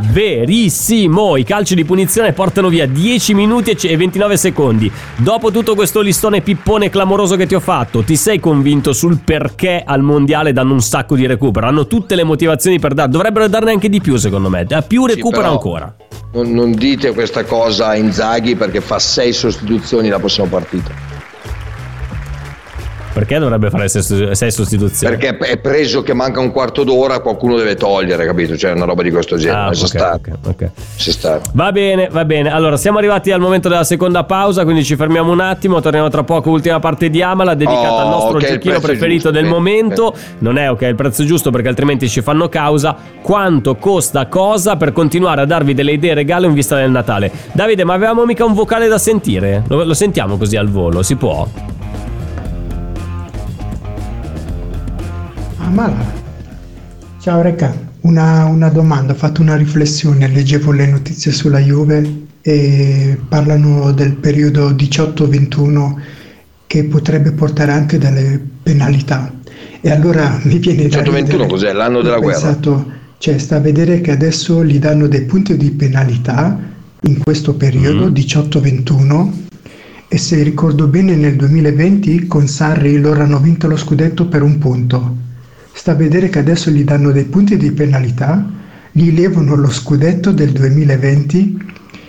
Verissimo, i calci di punizione portano via 10 minuti e c- e 29 secondi. Dopo tutto questo listone pippone clamoroso che ti ho fatto, ti sei convinto sul perché al mondiale danno un sacco di recupero? Hanno tutte le motivazioni per dare, dovrebbero darne anche di più secondo me. Da più Sì, recupero però ancora. Non, non dite questa cosa a Inzaghi perché fa sei sostituzioni la prossima partita. Perché dovrebbe fare 6 sostituzioni? Perché è preso che manca un quarto d'ora, qualcuno deve togliere, capito? Cioè una roba di questo genere. Ah, Lascia ok, stare. ok, ok. Lascia stare. Va bene, va bene. Allora, siamo arrivati al momento della seconda pausa, quindi ci fermiamo un attimo, torniamo tra poco, ultima parte di Amala dedicata Oh, al nostro giochino è preferito giusto, del bene, momento. Non è ok il prezzo giusto perché altrimenti ci fanno causa. Quanto costa cosa per continuare a darvi delle idee regalo in vista del Natale? Davide, ma avevamo mica un vocale da sentire? Lo, lo sentiamo così al volo, si può? Amala. Ciao Reca, una, una domanda, ho fatto una riflessione, leggevo le notizie sulla Juve e parlano del periodo 18-21 che potrebbe portare anche delle penalità. E allora mi viene da 18-21 ridere. cos'è? L'anno della guerra? pensato, cioè sta a vedere che adesso gli danno dei punti di penalità in questo periodo Mm. 18-21 e se ricordo bene nel 2020 con Sarri loro hanno vinto lo scudetto per un punto. Sta a vedere che adesso gli danno dei punti di penalità, gli levano lo scudetto del 2020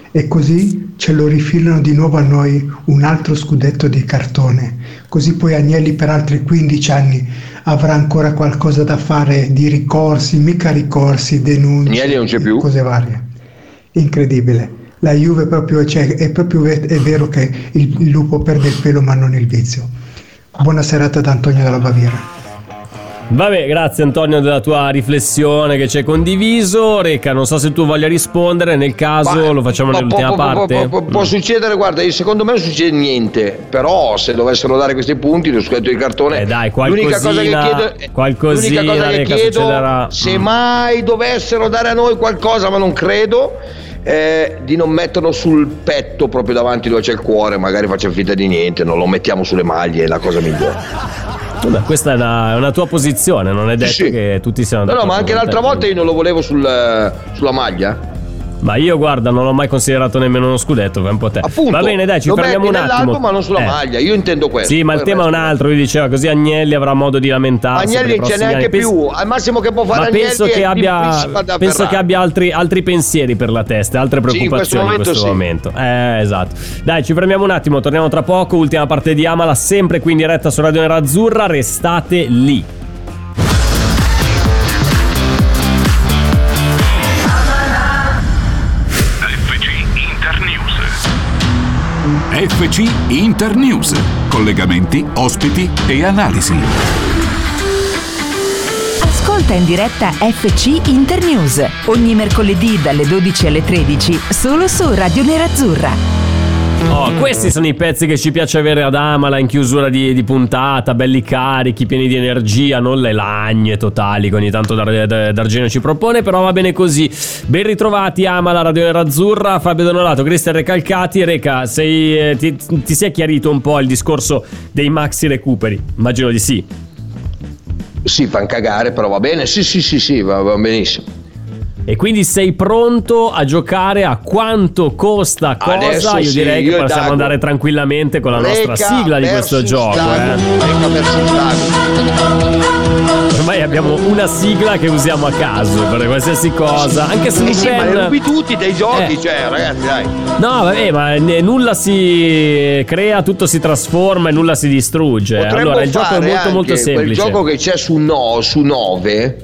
e così ce lo rifilano di nuovo a noi un altro scudetto di cartone. Così poi Agnelli per altri 15 anni avrà ancora qualcosa da fare di ricorsi, mica ricorsi, denunce, Agnelli non c'è più? cose varie. Incredibile. La Juve proprio, cioè, è proprio è vero che il, il lupo perde il pelo ma non il vizio. Buona serata da Antonio dalla Baviera. Vabbè, grazie Antonio della tua riflessione che ci hai condiviso. Reca, non so se tu voglia rispondere, nel caso Ma- lo facciamo ma nell'ultima parte. può- può- può Mm. succedere, guarda, secondo me non succede niente, però se dovessero dare questi punti, lo scudetto di cartone, Eh dai, l'unica cosa che qualcosina- chiedo, l'unica cosa che Reca, chiedo succederà. se Mm. mai dovessero dare a noi qualcosa, ma non credo, è di non metterlo sul petto proprio davanti dove c'è il cuore, magari facciamo finta di niente, non lo mettiamo sulle maglie, è la cosa migliore. Vabbè, questa è una, è una tua posizione, non è detto sì. che tutti siano No, no, d'accordo ma anche l'altra volta io non lo volevo sul- sulla maglia. Ma io guarda, non ho mai considerato nemmeno uno scudetto, fai un po' te. Appunto, Va bene, dai, ci fermiamo un attimo. ma non sulla Eh. maglia. Io intendo questo. Sì, ma il tema è un altro, lui diceva così Agnelli avrà modo di lamentarsi. Agnelli prossimi neanche anni. Penso- più. Al massimo che può fare Ma Agnelli penso che abbia, penso che abbia altri, altri pensieri per la testa, altre Sì, in questo preoccupazioni in questo, momento momento. Eh, esatto. Dai, ci fermiamo un attimo, torniamo tra poco. Ultima parte di Amala, sempre qui in diretta su Radio Nerazzurra. Restate lì. FC Internews. Collegamenti, ospiti e analisi. Ascolta in diretta FC Internews ogni mercoledì dalle 12 alle 13 solo su Radio Nerazzurra. Oh, questi sono i pezzi che ci piace avere ad Amala in chiusura di, di puntata, belli carichi, pieni di energia, non le lagne totali che ogni tanto Dar- Dar- D'Argenio ci propone, però va bene così. Ben ritrovati Amala, Radio Nerazzurra, Fabio Donorato, Cristian Recalcati. Reca, sei, eh, ti, ti si è chiarito un po' il discorso dei maxi recuperi? Immagino di sì. Sì, fan cagare, però va bene. Sì, sì, sì, sì, va, va benissimo. E quindi sei pronto a giocare a quanto costa cosa? Adesso io sì, direi che io e possiamo Dago. andare tranquillamente con la nostra Reca sigla di questo gioco. Dago. eh. Ormai abbiamo una sigla che usiamo a caso per qualsiasi cosa. Anche se Eh sì, ma Lupin- le rubi tutti dei giochi, Eh. cioè, ragazzi, dai. No, vabbè, ma nulla si crea, tutto si trasforma e nulla si distrugge. Potremmo allora, il gioco è molto molto semplice. gioco che c'è su, no, su 9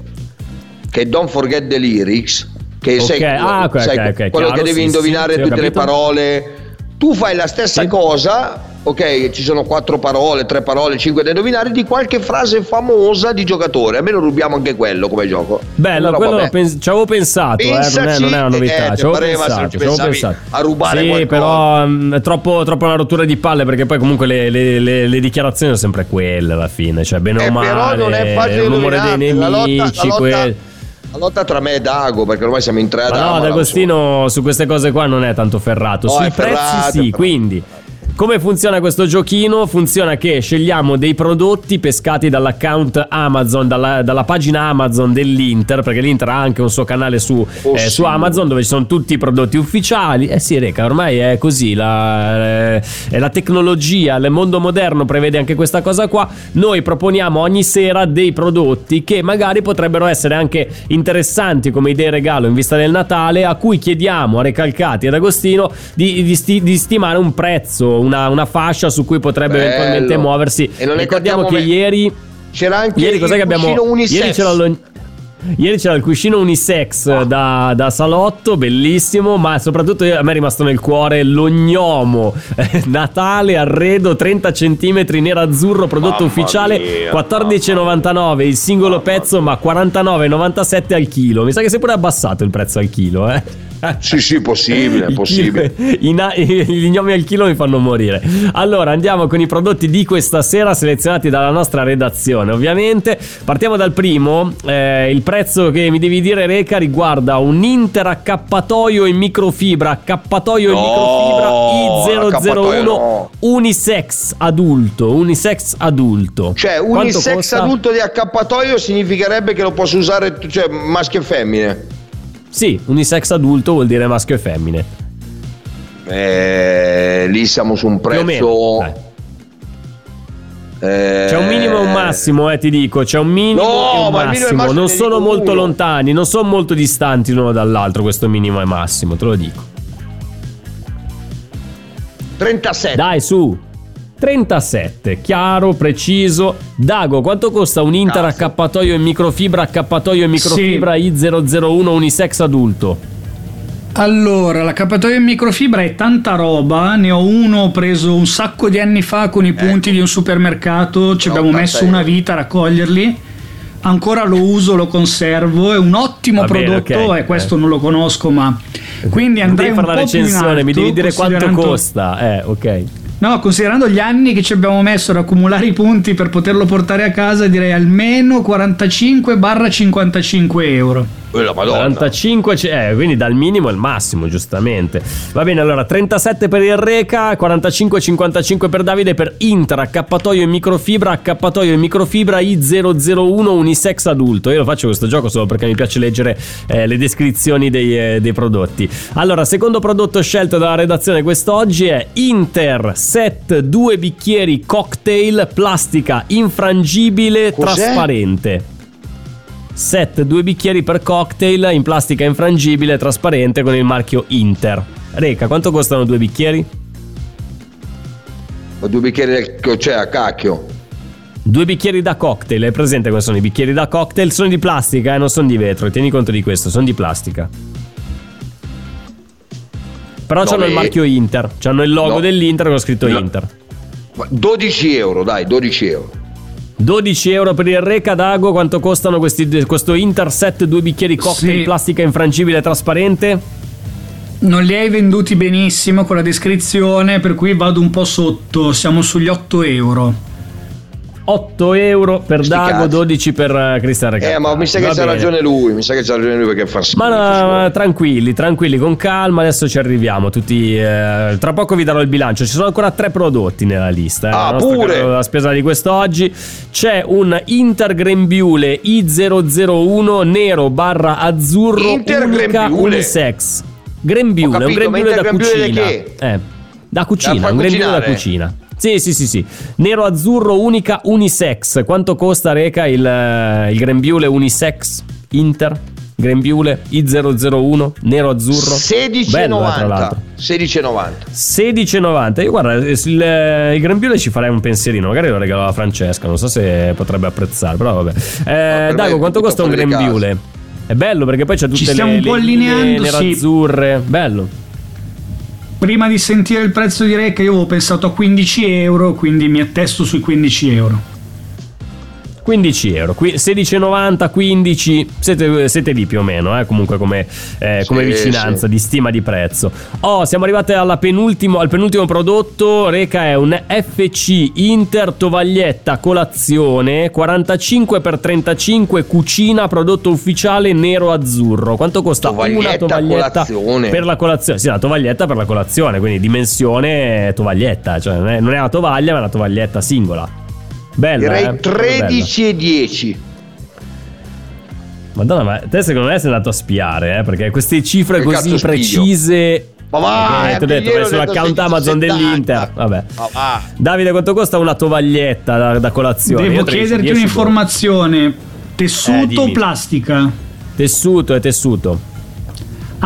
che Don't Forget the Lyrics che Ok, sai, ah, ok, sai, ok, ok, quello chiaro, che devi sì, indovinare sì, tutte le parole tu fai la stessa Sì. cosa ok ci sono quattro parole tre parole cinque da indovinare di qualche frase famosa di giocatore almeno rubiamo anche quello come gioco Bello, Allora, quello pens- ci avevo pensato, eh, non, è, non è una novità. eh, ci avevo se pensato, ci pensato. a rubare Sì, qualcosa. però mm, è troppo, troppo una rottura di palle perché poi comunque le, le- le- le dichiarazioni sono sempre quelle alla fine, cioè bene o Eh, male, però non è facile il rumore dei indovinarle. La lotta- nemici, la lotta- la lotta tra me e Dago perché ormai siamo in tre ad no, D'Agostino su queste cose qua non è tanto ferrato. No, Sui prezzi ferrato, sì, ferrato. quindi. Come funziona questo giochino? Funziona che scegliamo dei prodotti pescati dall'account Amazon, dalla, dalla pagina Amazon dell'Inter, perché l'Inter ha anche un suo canale su, Oh, eh, sì. su Amazon dove ci sono tutti i prodotti ufficiali. Eh sì, Reca, ormai è così. La, eh, la tecnologia, il mondo moderno prevede anche questa cosa qua. Noi proponiamo ogni sera dei prodotti che magari potrebbero essere anche interessanti come idee regalo in vista del Natale, a cui chiediamo a Recalcati ed Agostino di, di sti- di stimare un prezzo, una, una fascia su cui potrebbe Bello. eventualmente muoversi. E non Ricordiamo che me- ieri. c'era anche Ieri cos'è il che abbiamo? unisex. Ieri c'era lo- Ieri c'era il cuscino unisex da, da salotto, bellissimo, ma soprattutto a me è rimasto nel cuore l'ognomo eh, Natale arredo 30 cm nero-azzurro, prodotto Mamma ufficiale, mia, 14,99 il singolo pezzo, ma 49,97 al chilo. Mi sa che si è pure abbassato il prezzo al chilo, eh. Sì, sì, possibile, possibile. na- gli gnomi al chilo mi fanno morire. Allora, andiamo con i prodotti di questa sera, selezionati dalla nostra redazione, ovviamente. Partiamo dal primo. eh, il prezzo che mi devi dire, Reca, riguarda un Inter accappatoio in microfibra. Accappatoio in No, microfibra accappatoio I001 no. unisex adulto. Unisex adulto. Cioè, unisex costa? adulto di accappatoio significherebbe che lo posso usare cioè, maschio e femmine. Sì, unisex adulto vuol dire maschio e femmine. Eh, lì siamo su un Più o meno, prezzo. Eh, C'è un minimo e un massimo, eh, ti dico. C'è un minimo No, e un ma il minimo e il massimo. massimo Non sono molto uno. lontani, non sono molto distanti l'uno dall'altro. Questo minimo e massimo, te lo dico. 37. Dai, su. 37, chiaro, preciso. Dago, quanto costa un Inter Cazzo. accappatoio in microfibra, accappatoio in microfibra I001 unisex adulto? Allora, l'accappatoio in microfibra è tanta roba. Ne ho uno preso un sacco di anni fa con i punti di un supermercato. Ci abbiamo 80 messo una euro. vita a raccoglierli. Ancora lo uso, lo conservo. È un ottimo Va bene, prodotto. ok. E questo non lo conosco, ma. Quindi andrei un fare la recensione, mi alto, devi dire quanto costa. Eh, ok. No, considerando gli anni che ci abbiamo messo ad accumulare i punti per poterlo portare a casa, direi almeno 45-55 euro. La Madonna. 45, c- eh, quindi dal minimo al massimo, giustamente. Va bene, allora 37 per il Reca, 45-55 per Davide per Inter, accappatoio in microfibra, accappatoio in microfibra I001 unisex adulto. Io lo faccio questo gioco solo perché mi piace leggere eh, le descrizioni dei, eh, dei prodotti. Allora, secondo prodotto scelto dalla redazione quest'oggi è Inter set 2 bicchieri cocktail plastica infrangibile Cos'è? trasparente. Set due bicchieri per cocktail in plastica infrangibile trasparente con il marchio Inter. Reca, quanto costano due bicchieri? Ho due bicchieri del- cioè a cacchio. Due bicchieri da cocktail, hai presente come sono i bicchieri da cocktail? Sono di plastica e non sono di vetro, tieni conto di questo, sono di plastica. Però No, c'hanno il marchio Inter, c'hanno il logo no. dell'Inter con scritto No. Inter. Ma 12 euro, dai, 12 euro. 12 euro per il Reca Dago, quanto costano questi, questo Inter set due bicchieri cocktail Sì. plastica infrangibile trasparente? Non li hai venduti benissimo con la descrizione, per cui vado un po' sotto, siamo sugli 8 euro. 8 euro per Sti Dago, cazzi. 12 per eh, Cristian Recatto. Eh, ma mi sa che Va c'ha bene. ragione lui, mi sa che c'ha ragione lui perché fa schifo. Ma no, tranquilli, tranquilli, con calma, adesso ci arriviamo. Tutti, eh, tra poco vi darò il bilancio. Ci sono ancora tre prodotti nella lista. eh, Ah, la pure? La spesa di quest'oggi. C'è un Inter Grembiule I001 nero barra azzurro Inter unica Grembiule? unisex. Grembiule, capito, un grembiule da Grembiule cucina. che? Eh, da cucina, Da un grembiule da cucina. Sì, sì, sì, sì. Nero azzurro unica unisex. Quanto costa Reca il, eh, il grembiule unisex Inter? Grembiule I001 nero azzurro. Bello, eh, tra 16,90. l'altro. 16,90. 16,90. Io guarda, il, il grembiule ci farei un pensierino. Magari lo regalo a Francesca. Non so se potrebbe apprezzare, però vabbè. Eh, me Dago, quanto costa un grembiule? È bello perché poi c'è tutte Ci stiamo le, un po' le allineando, linee sì. azzurre. Bello. Prima di sentire il prezzo di Reca io avevo pensato a 15 euro, quindi mi attesto sui 15 euro. 15 euro, Qui- 16,90, 15, siete, siete lì più o meno, eh, comunque come, eh, come Sì, vicinanza sì. di stima di prezzo. Oh, siamo arrivati penultimo, al penultimo prodotto, Reca è un FC Inter tovaglietta colazione 45x35 cucina prodotto ufficiale nero azzurro. Quanto costa una Tovaglietta tovaglietta colazione. per la colazione? Sì, la tovaglietta per la colazione, quindi dimensione tovaglietta, cioè non è, non è una tovaglia ma è una tovaglietta singola. Bella, Direi eh? Molto bella. 13,10. Madonna, ma te secondo me sei andato a spiare, eh? Perché queste cifre Che così spiglio? precise. Ma va, Eh, ti ho detto, vai sull'account Amazon 70. dell'Inter. Vabbè. Ma. Davide, quanto costa una tovaglietta da, da colazione? Devo chiederti 10 un'informazione. Eh, Tessuto o plastica? boh. Tessuto e tessuto.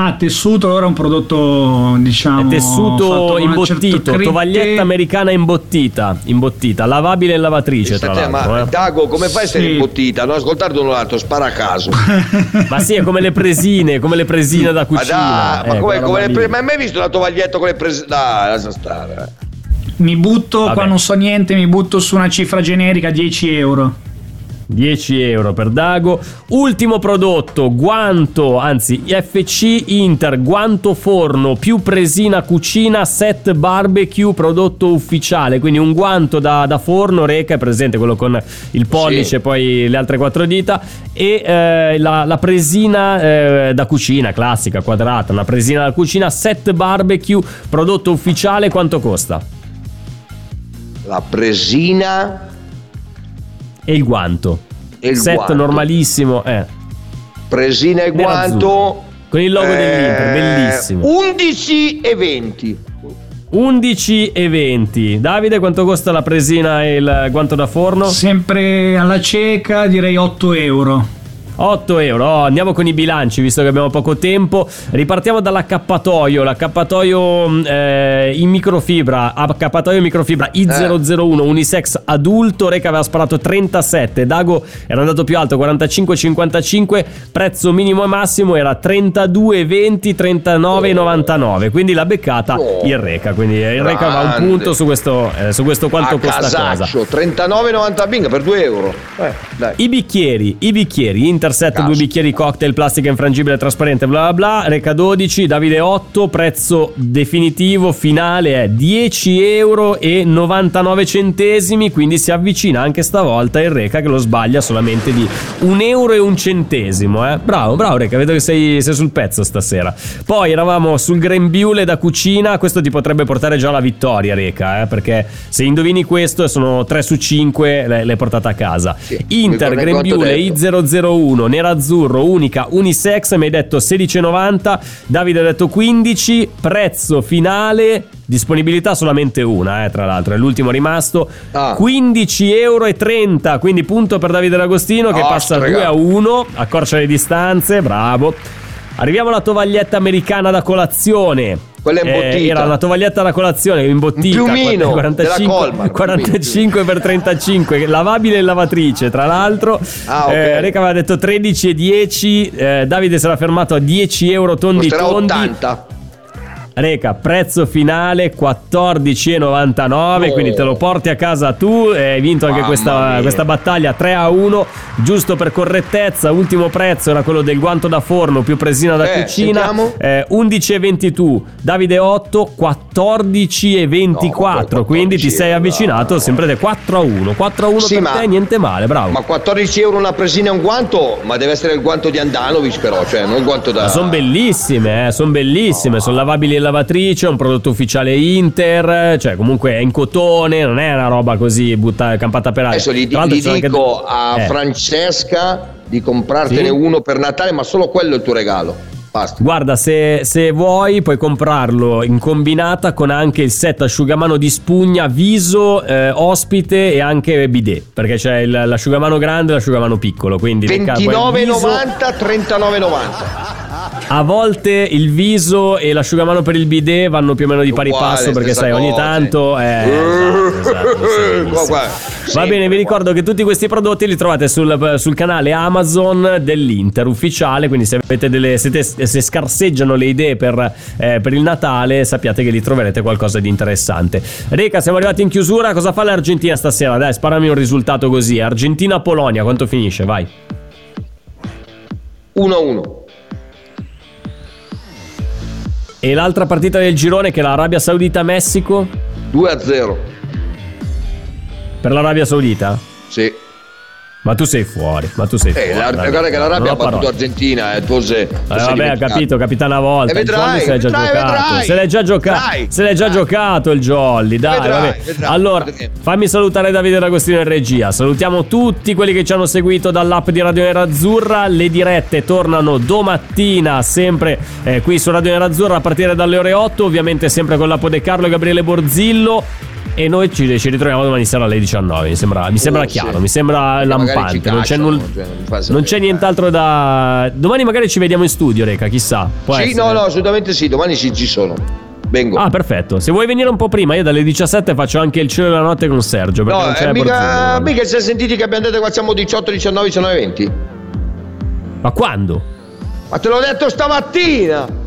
Ah, tessuto allora è un prodotto, diciamo. È tessuto imbottito, crete. tovaglietta americana imbottita, imbottita, lavabile in lavatrice, Pensa tra te, l'altro. ma eh. Dago, come fai a essere Sì. imbottita? Non ascoltare uno l'altro, spara a caso. Ma sì, è come le presine, come le presine da Ma cucina. ma eh, come, quella come roba le pre- ma hai mai visto una tovaglietta con le prese? Dai, lascia stare. Mi butto, Vabbè. qua non so niente, mi butto su una cifra generica 10 euro. 10 euro per Dago. Ultimo prodotto, guanto, anzi FC Inter, guanto forno più presina cucina, set barbecue, prodotto ufficiale. Quindi un guanto da, da forno, reca, è presente quello con il pollice e poi le altre quattro dita. E eh, la, la presina eh, da cucina, classica, quadrata, una presina da cucina, set barbecue, prodotto ufficiale, quanto costa? La presina E il guanto. e il set guanto. normalissimo, eh. Presina e Nero guanto. Con il logo eh, dell'Inter, bellissimo. 11 e 20. 11 e 20. Davide, quanto costa la presina e il guanto da forno? Sempre alla cieca direi 8 euro. 8 euro. Oh, andiamo con i bilanci, visto che abbiamo poco tempo. Ripartiamo dall'accappatoio. L'accappatoio mh, eh, in microfibra. Accappatoio in microfibra I001 unisex adulto. Reca aveva sparato 37. Dago era andato più alto, 45,55. Prezzo minimo e massimo era 32,20, 39,99. Quindi l'ha beccata Oh. il Reca. Quindi il Reca va un punto su questo, eh, su questo quanto a costa cosa. casaccio, 39,90 binga per 2 euro. Eh. I bicchieri, i bicchieri, Interset, Cazzo. due bicchieri cocktail, plastica infrangibile trasparente, bla bla bla, Reca 12, Davide 8, prezzo definitivo finale è 10 euro e 99 centesimi, quindi si avvicina anche stavolta il Reca che lo sbaglia solamente di un euro e un centesimo, eh. Bravo, bravo Reca, vedo che sei, sei sul pezzo stasera. Poi eravamo sul grembiule da cucina, questo ti potrebbe portare già alla vittoria Reca, eh, perché se indovini questo sono 3 su 5 l'hai portata a casa. Inter, mi ricordo grembiule, quanto ho I001, nerazzurro, unica, unisex, mi hai detto 16,90, Davide ha detto 15, prezzo finale, disponibilità solamente una, eh, tra l'altro, è l'ultimo rimasto, Ah. 15,30 euro, quindi punto per Davide D'Agostino che Ah, passa strega. 2 a 1, accorcia le distanze, bravo. Arriviamo alla tovaglietta americana da colazione. Quella imbottita. Eh, era una tovaglietta da colazione imbottita. Piumino 45, della Colmar. 45 per 35, lavabile in lavatrice, tra l'altro. Ah, ok. eh, Reca aveva detto 13 e 10. eh, Davide si era fermato a 10 euro tondi Costerà tondi. 80. Reca, prezzo finale 14,99, quindi te lo porti a casa tu e hai vinto anche questa, questa battaglia 3 a 1, giusto per correttezza, ultimo prezzo era quello del guanto da forno più presina da Eh, cucina, eh, 11,20 tu, Davide 8, 14,24, No, quindi ti 14 sei avvicinato no. sempre te 4 a 1, 4 a 1 Sì, per ma- te, niente male, bravo. Ma 14 euro una presina e un guanto, ma deve essere il guanto di Andanovic però, cioè non il guanto da... Ma sono bellissime, eh, sono bellissime, sono lavabili in lavatrice, è un prodotto ufficiale Inter, cioè comunque è in cotone, non è una roba così butta, campata per aria. Adesso gli, gli sono anche- dico a Eh. Francesca di comprartene Sì? uno per Natale, ma solo quello è il tuo regalo. Basta. Guarda, se, se vuoi puoi comprarlo in combinata con anche il set asciugamano di spugna, viso, eh, ospite e anche bidet, perché c'è il- l'asciugamano grande e l'asciugamano piccolo, quindi nel caso- il viso- 29,90, 39,90. A volte il viso e l'asciugamano per il bidet vanno più o meno di pari Uguale, passo perché sai ogni cosa. tanto eh, esatto, esatto, sì, Qua. Va bene, vi ricordo che tutti questi prodotti li trovate sul, sul canale Amazon dell'Inter ufficiale, quindi se avete delle siete- se scarseggiano le idee per, eh, per il Natale, sappiate che lì troverete qualcosa di interessante. Reca, siamo arrivati in chiusura, cosa fa l'Argentina stasera? Dai, sparami un risultato così. Argentina-Polonia, quanto finisce? Vai. 1-1. E l'altra partita del girone che è l'Arabia Saudita-Messico? 2-0. Per l'Arabia Saudita? Sì. Ma tu sei fuori, ma tu sei fuori. Eh, la- dai, guarda che ho ha battuto. Argentina, eh, tu sei, tu Eh, sei vabbè, dimenticato. capito, capitana una volta. E il vedrai, se l'è già vedrai, giocato. vedrai. Se l'è già giocato. Vedrai, Se l'è già giocato il Jolly. Dai, Vedrai, vabbè. vedrai, allora, fammi salutare Davide D'Agostino in regia. Salutiamo tutti quelli che ci hanno seguito dall'app di Radio Nerazzurra. Le dirette tornano domattina, sempre eh, qui su Radio Nerazzurra a partire dalle ore 8. Ovviamente sempre con l'app De Carlo e Gabriele Borzillo. E noi ci, ci ritroviamo domani sera alle 19. Mi sembra, mi sembra Oh, chiaro, sì. mi sembra ci lampante. Non c'è, nulla- cioè, non non c'è nient'altro da. Domani magari ci vediamo in studio, Reca, chissà. Può Sì, essere. no, no, assolutamente sì, domani sì, ci sono. Vengo. Ah, perfetto. Se vuoi venire un po' prima, io dalle 17 faccio anche il cielo della notte con Sergio. No, non c'è eh, mica, mica si è sentiti che abbiamo detto che siamo 18, 19, 19, 20. Ma quando? Ma te l'ho detto stamattina.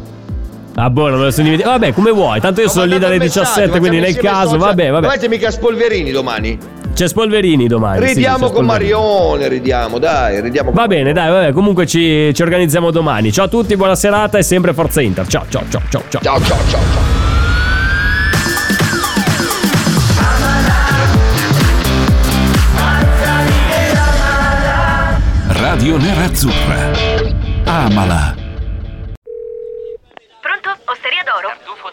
Ah, boh, non me lo sono dimenticato. Vabbè, come vuoi. Tanto io Ho sono lì dalle il messaggio, 17, quindi nel caso, social. vabbè, vabbè. Domani c'è mica Spolverini domani. C'è Spolverini domani. sì, sì, ridiamo c'è con. Marione, ridiamo, dai, ridiamo con Va bene, dai, vabbè. Comunque ci, ci organizziamo domani. Ciao a tutti, buona serata e sempre Forza Inter. Ciao, ciao, ciao, ciao, ciao. Ciao, ciao, ciao, ciao. Radio Nerazzurra. Amala.